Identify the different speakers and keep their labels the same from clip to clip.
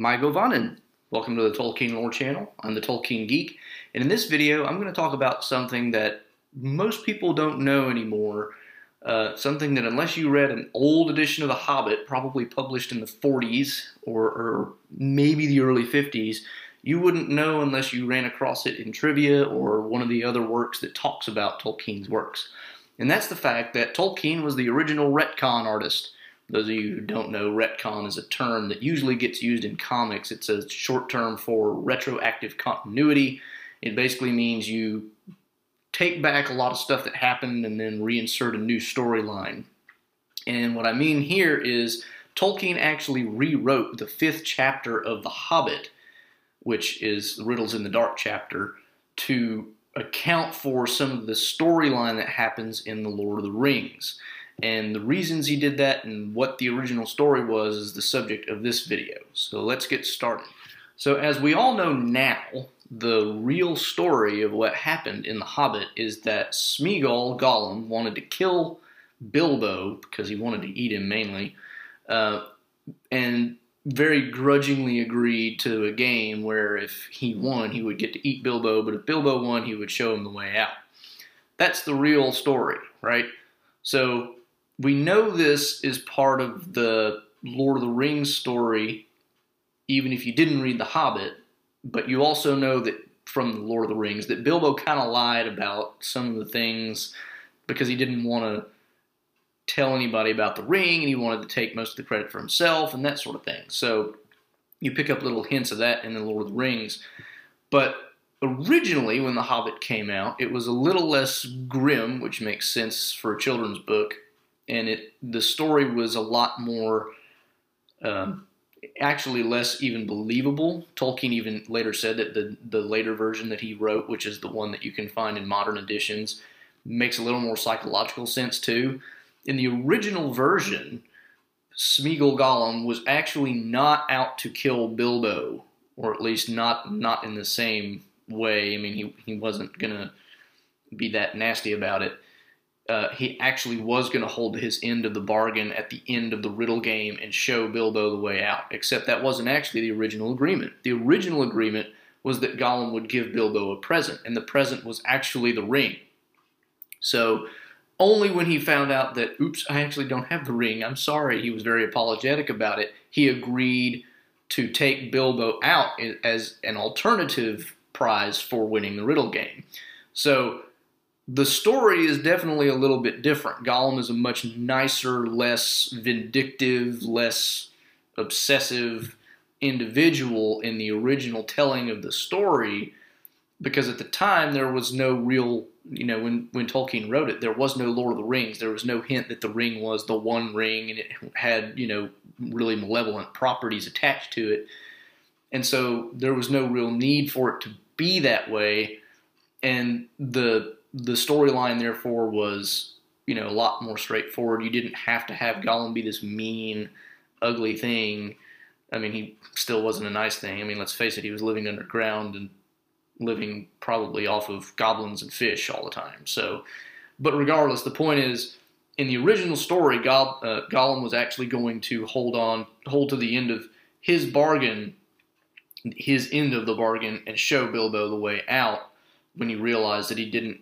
Speaker 1: Mae govannen. Welcome to the Tolkien Lore channel. I'm the Tolkien Geek, and in this video, I'm going to talk about something that most people don't know anymore. Uh, something that, unless you read an old edition of The Hobbit, probably published in the 40s or, or maybe the early 50s, you wouldn't know unless you ran across it in trivia or one of the other works that talks about Tolkien's works. And that's the fact that Tolkien was the original retcon artist. Those of you who don't know, retcon is a term that usually gets used in comics. It's a short term for retroactive continuity. It basically means you take back a lot of stuff that happened and then reinsert a new storyline. And what I mean here is Tolkien actually rewrote the fifth chapter of The Hobbit, which is the Riddles in the Dark chapter, to account for some of the storyline that happens in The Lord of the Rings. And the reasons he did that and what the original story was is the subject of this video. So let's get started. So as we all know now, the real story of what happened in The Hobbit is that Smeagol, Gollum, wanted to kill Bilbo because he wanted to eat him mainly, uh, and very grudgingly agreed to a game where if he won, he would get to eat Bilbo, but if Bilbo won, he would show him the way out. That's the real story, right? So we know this is part of the Lord of the Rings story, even if you didn't read The Hobbit, but you also know that from the Lord of the Rings that Bilbo kind of lied about some of the things because he didn't want to tell anybody about the ring and he wanted to take most of the credit for himself and that sort of thing. So you pick up little hints of that in the Lord of the Rings. But originally, when The Hobbit came out, it was a little less grim, which makes sense for a children's book and it the story was a lot more um, actually less even believable. Tolkien even later said that the the later version that he wrote, which is the one that you can find in modern editions, makes a little more psychological sense too. In the original version, Smeagol Gollum was actually not out to kill Bilbo, or at least not not in the same way. I mean, he he wasn't gonna be that nasty about it uh, he actually was going to hold his end of the bargain at the end of the riddle game and show Bilbo the way out. Except that wasn't actually the original agreement. The original agreement was that Gollum would give Bilbo a present, and the present was actually the ring. So only when he found out that, oops, I actually don't have the ring, I'm sorry, he was very apologetic about it, he agreed to take Bilbo out as an alternative prize for winning the riddle game. So the story is definitely a little bit different. Gollum is a much nicer, less vindictive, less obsessive individual in the original telling of the story because at the time there was no real you know when when Tolkien wrote it there was no Lord of the Rings. There was no hint that the ring was the one ring and it had you know really malevolent properties attached to it. And so there was no real need for it to be that way. And the the storyline therefore was you know a lot more straightforward. You didn't have to have Gollum be this mean, ugly thing. I mean, he still wasn't a nice thing. I mean, let's face it, he was living underground and living probably off of goblins and fish all the time. So, but regardless, the point is, in the original story, uh, Gollum was actually going to hold on, hold to the end of his bargain, his end of the bargain, and show Bilbo the way out when he realized that he didn't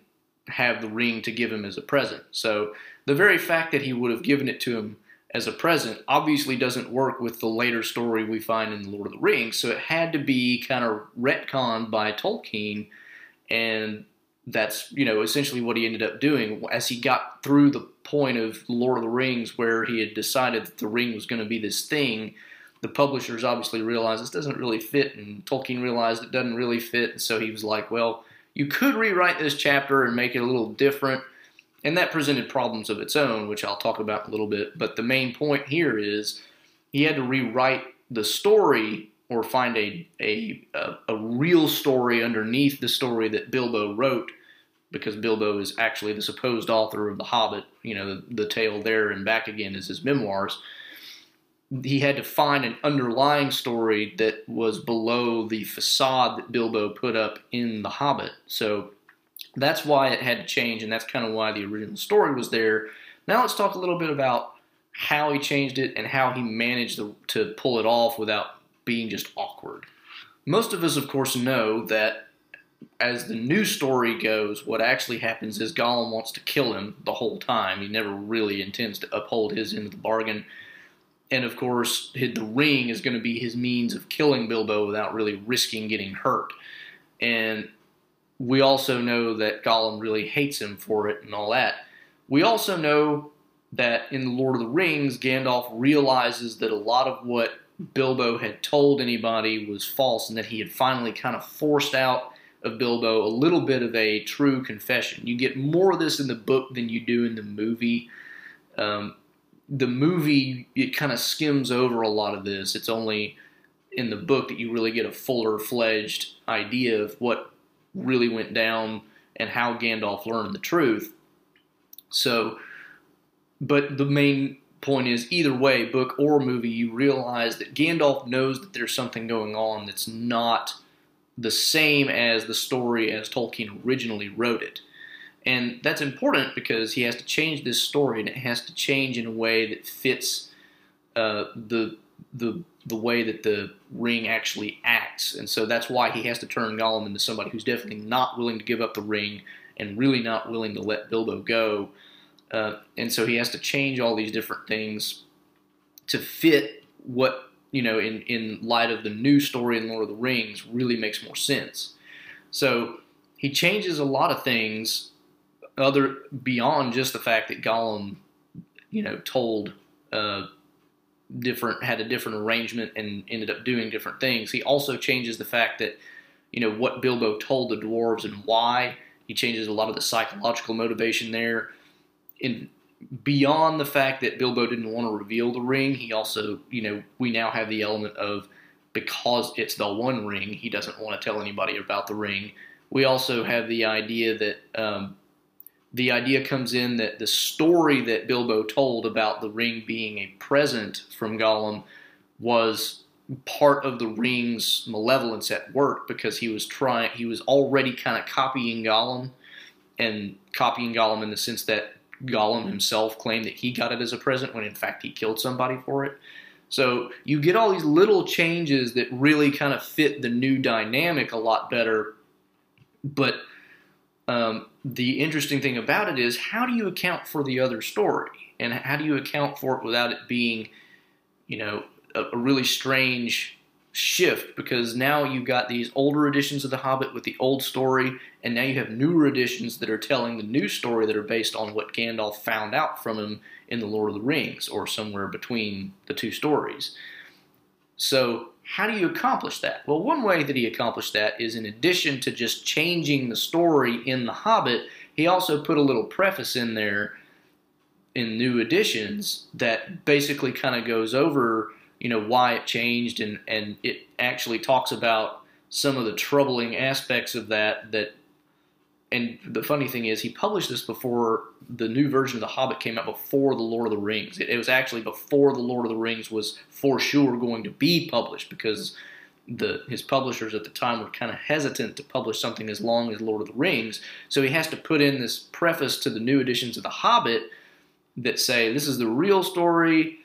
Speaker 1: have the ring to give him as a present. So the very fact that he would have given it to him as a present obviously doesn't work with the later story we find in the Lord of the Rings. So it had to be kind of retconned by Tolkien, and that's you know essentially what he ended up doing as he got through the point of Lord of the Rings where he had decided that the ring was going to be this thing. The publishers obviously realized this doesn't really fit, and Tolkien realized it doesn't really fit, and so he was like, well you could rewrite this chapter and make it a little different, and that presented problems of its own, which I'll talk about a little bit. But the main point here is he had to rewrite the story or find a, a, a, a real story underneath the story that Bilbo wrote because Bilbo is actually the supposed author of The Hobbit. You know, the, the tale there and back again is his memoirs he had to find an underlying story that was below the facade that Bilbo put up in The Hobbit. So that's why it had to change, and that's kind of why the original story was there. Now let's talk a little bit about how he changed it and how he managed to, to pull it off without being just awkward. Most of us, of course, know that as the new story goes, what actually happens is Gollum wants to kill him the whole time. He never really intends to uphold his end of the bargain. And of course, the ring is going to be his means of killing Bilbo without really risking getting hurt. And we also know that Gollum really hates him for it and all that. We also know that in The Lord of the Rings, Gandalf realizes that a lot of what Bilbo had told anybody was false and that he had finally kind of forced out of Bilbo a little bit of a true confession. You get more of this in the book than you do in the movie. Um, the movie, it kind of skims over a lot of this. It's only in the book that you really get a fuller fledged idea of what really went down and how Gandalf learned the truth. So, but the main point is either way, book or movie, you realize that Gandalf knows that there's something going on that's not the same as the story as Tolkien originally wrote it. And that's important because he has to change this story and it has to change in a way that fits uh, the the the way that the ring actually acts. And so that's why he has to turn Gollum into somebody who's definitely not willing to give up the ring and really not willing to let Bilbo go. Uh, and so he has to change all these different things to fit what, you know, in, in light of the new story in Lord of the Rings really makes more sense. So he changes a lot of things other beyond just the fact that Gollum, you know, told uh, different had a different arrangement and ended up doing different things. He also changes the fact that you know what Bilbo told the dwarves and why. He changes a lot of the psychological motivation there. In beyond the fact that Bilbo didn't want to reveal the ring, he also, you know, we now have the element of because it's the one ring, he doesn't want to tell anybody about the ring. We also have the idea that um, the idea comes in that the story that Bilbo told about the ring being a present from Gollum was part of the ring's malevolence at work because he was trying he was already kind of copying Gollum and copying Gollum in the sense that Gollum himself claimed that he got it as a present when in fact he killed somebody for it. So you get all these little changes that really kind of fit the new dynamic a lot better, but um, the interesting thing about it is how do you account for the other story? And how do you account for it without it being you know a, a, really strange shift? Because now you've got these older editions of the hobbit with the old story and now you have newer editions that are telling the new story that are based on what gandalf found out from him in the lord of the rings or somewhere between the two stories. So how do you accomplish that? Well, one way that he accomplished that is in addition to just changing the story in The Hobbit, he also put a little preface in there in new editions that basically kind of goes over, you know, why it changed and, and it actually talks about some of the troubling aspects of that that and the funny thing is, he published this before the new version of The Hobbit came out, before The Lord of the Rings. It, it, was actually before The Lord of the Rings was for sure going to be published because the his publishers at the time were kind of hesitant to publish something as long as Lord of the Rings. So he has to put in this preface to the new editions of The Hobbit that say this is the real story.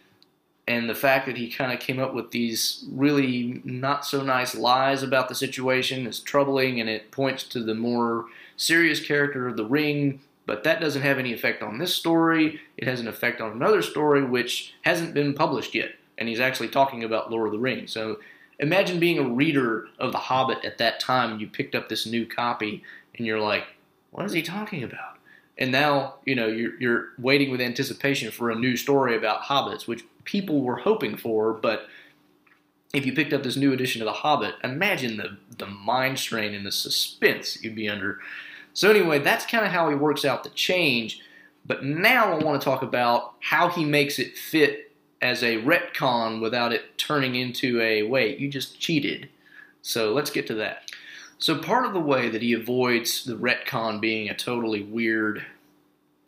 Speaker 1: And the fact that he kind of came up with these really not so nice lies about the situation is troubling, and it points to the more serious character of the ring, but that doesn't have any effect on this story. It has an effect on another story which hasn't been published yet, and he's actually talking about Lord of the Rings. So imagine being a reader of The Hobbit at that time, and you picked up this new copy, and you're like, what is he talking about? And now, you know, you're, you're waiting with anticipation for a new story about hobbits, which people were hoping for, but if you picked up this new edition of The Hobbit, imagine the, the mind strain and the suspense you'd be under. So, anyway, that's kind of how he works out the change. But now I want to talk about how he makes it fit as a retcon without it turning into a wait, you just cheated. So, let's get to that. So, part of the way that he avoids the retcon being a totally weird,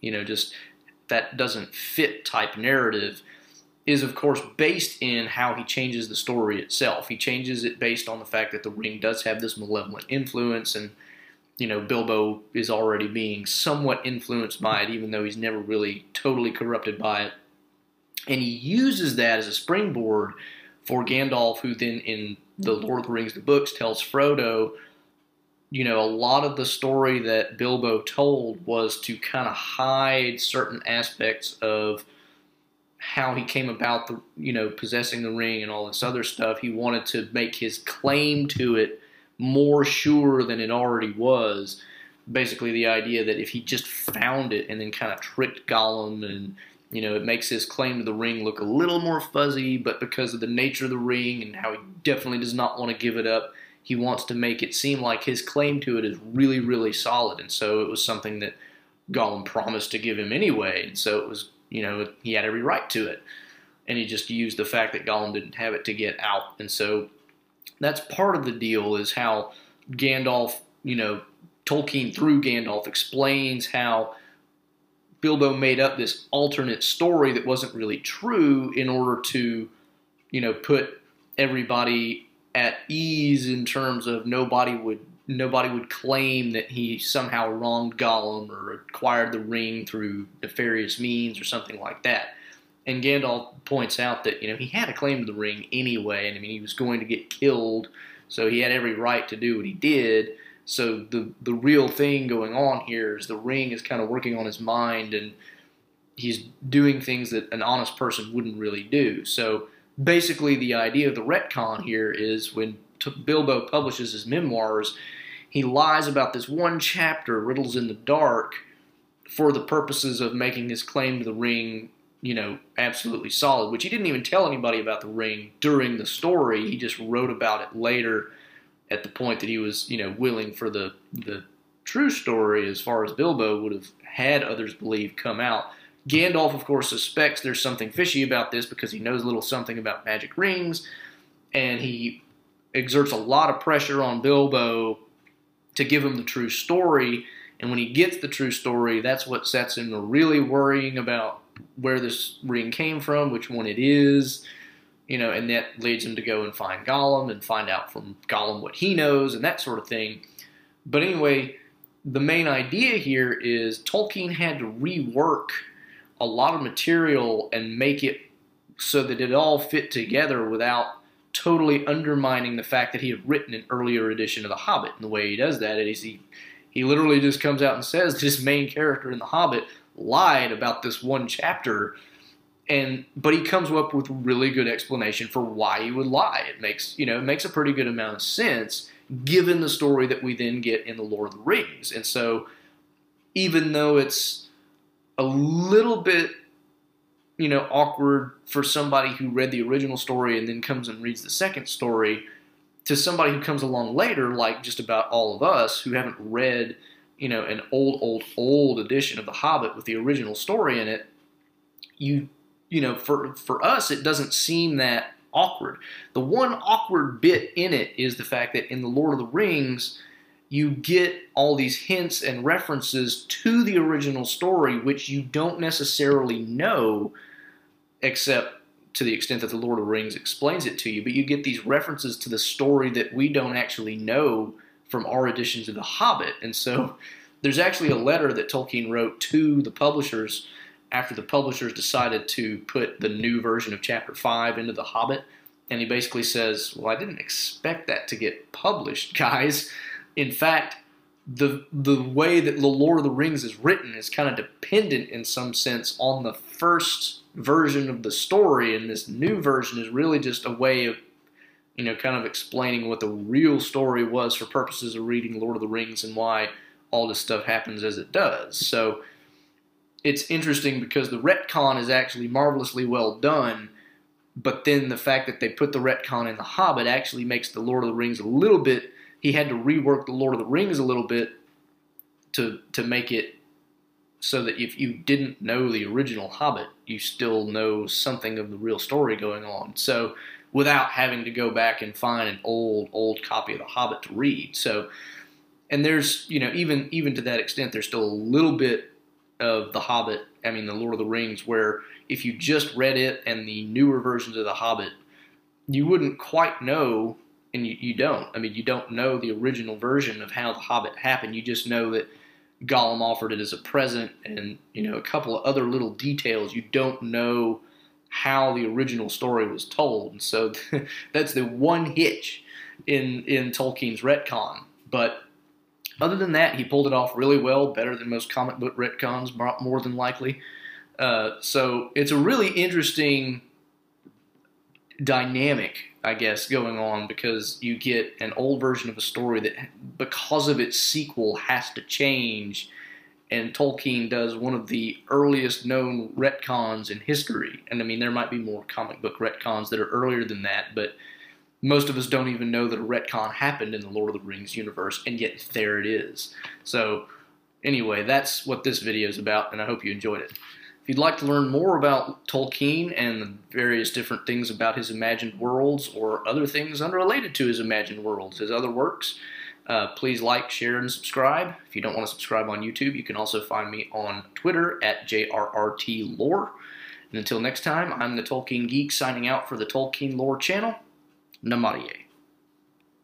Speaker 1: you know, just that doesn't fit type narrative is of course based in how he changes the story itself. He changes it based on the fact that the ring does have this malevolent influence and you know Bilbo is already being somewhat influenced by it even though he's never really totally corrupted by it. And he uses that as a springboard for Gandalf, who then in the mm-hmm. Lord of the Rings, the books, tells Frodo, you know, a lot of the story that Bilbo told was to kind of hide certain aspects of how he came about the, you know, possessing the ring and all this other stuff. He wanted to make his claim to it more sure than it already was. Basically, the idea that if he just found it and then kind of tricked Gollum and you know, it makes his claim to the ring look a little more fuzzy, but because of the nature of the ring and how he definitely does not want to give it up, he wants to make it seem like his claim to it is really, really solid. And so it was something that Gollum promised to give him anyway. And so it was, you know, he had every right to it. And he just used the fact that Gollum didn't have it to get out. And so that's part of the deal is how Gandalf, you know, Tolkien through Gandalf explains how Bilbo made up this alternate story that wasn't really true in order to, you know, put everybody at ease in terms of nobody would nobody would claim that he somehow wronged Gollum or acquired the ring through nefarious means or something like that. And Gandalf points out that you know he had a claim to the ring anyway, and I mean he was going to get killed, so he had every right to do what he did. So the the real thing going on here is the ring is kind of working on his mind and he's doing things that an honest person wouldn't really do. So basically the idea of the retcon here is when Bilbo publishes his memoirs, he lies about this one chapter, Riddles in the Dark, for the purposes of making his claim to the ring, you know, absolutely solid, which he didn't even tell anybody about the ring during the story. He just wrote about it later at the point that he was, you know, willing for the the true story, as far as Bilbo would have had others believe come out. Gandalf, of course, suspects there's something fishy about this because he knows a little something about magic rings, and he exerts a lot of pressure on Bilbo to give him the true story. And when he gets the true story, that's what sets him to really worrying about where this ring came from, which one it is, you know, and that leads him to go and find Gollum and find out from Gollum what he knows and that sort of thing. But anyway, the main idea here is Tolkien had to rework a lot of material and make it so that it all fit together without totally undermining the fact that he had written an earlier edition of The Hobbit. And the way he does that is he he literally just comes out and says this main character in The Hobbit lied about this one chapter and but he comes up with really good explanation for why he would lie. It makes you know it makes a pretty good amount of sense given the story that we then get in the Lord of the Rings. And so even though it's a little bit you know awkward for somebody who read the original story and then comes and reads the second story to somebody who comes along later like just about all of us who haven't read you know an old old old edition of the hobbit with the original story in it you you know, for for us, it doesn't seem that awkward. The one awkward bit in it is the fact that in the Lord of the Rings, you get all these hints and references to the original story, which you don't necessarily know, except to the extent that the Lord of the Rings explains it to you. But you get these references to the story that we don't actually know from our editions of The Hobbit. And so there's actually a letter that Tolkien wrote to the publishers after the publishers decided to put the new version of Chapter 5 into The Hobbit. And he basically says, Well, I didn't expect that to get published, guys. In fact, the the way that the Lord of the Rings is written is kind of dependent in some sense on the first version of the story, and this new version is really just a way of, you know, kind of explaining what the real story was for purposes of reading Lord of the Rings and why all this stuff happens as it does. So it's interesting because the retcon is actually marvelously well done, but then the fact that they put the retcon in The Hobbit actually makes the Lord of the Rings a little bit. He had to rework the Lord of the Rings a little bit to to make it so that if you didn't know the original Hobbit, you still know something of the real story going on. So without having to go back and find an old old copy of the Hobbit to read. So and there's you know even even to that extent, there's still a little bit of The Hobbit, I mean, The Lord of the Rings, where if you just read it and the newer versions of The Hobbit, you wouldn't quite know, and you, you don't. I mean, you don't know the original version of how The Hobbit happened. You just know that Gollum offered it as a present and, you know, a couple of other little details. You don't know how the original story was told. And so that's the one hitch in in Tolkien's retcon. But other than that, he pulled it off really well, better than most comic book retcons, more than likely. Uh, so it's a really interesting dynamic, I guess, going on because you get an old version of a story that, because of its sequel, has to change. And Tolkien does one of the earliest known retcons in history. And I mean, there might be more comic book retcons that are earlier than that, but most of us don't even know that a retcon happened in the Lord of the Rings universe, and yet there it is. So, anyway, that's what this video is about, and I hope you enjoyed it. If you'd like to learn more about Tolkien and the various different things about his imagined worlds or other things unrelated to his imagined worlds, his other works, uh, please like, share, and subscribe. If you don't want to subscribe on YouTube, you can also find me on Twitter at JRRTLore. And until next time, I'm the Tolkien Geek signing out for the Tolkien Lore channel. Namarie.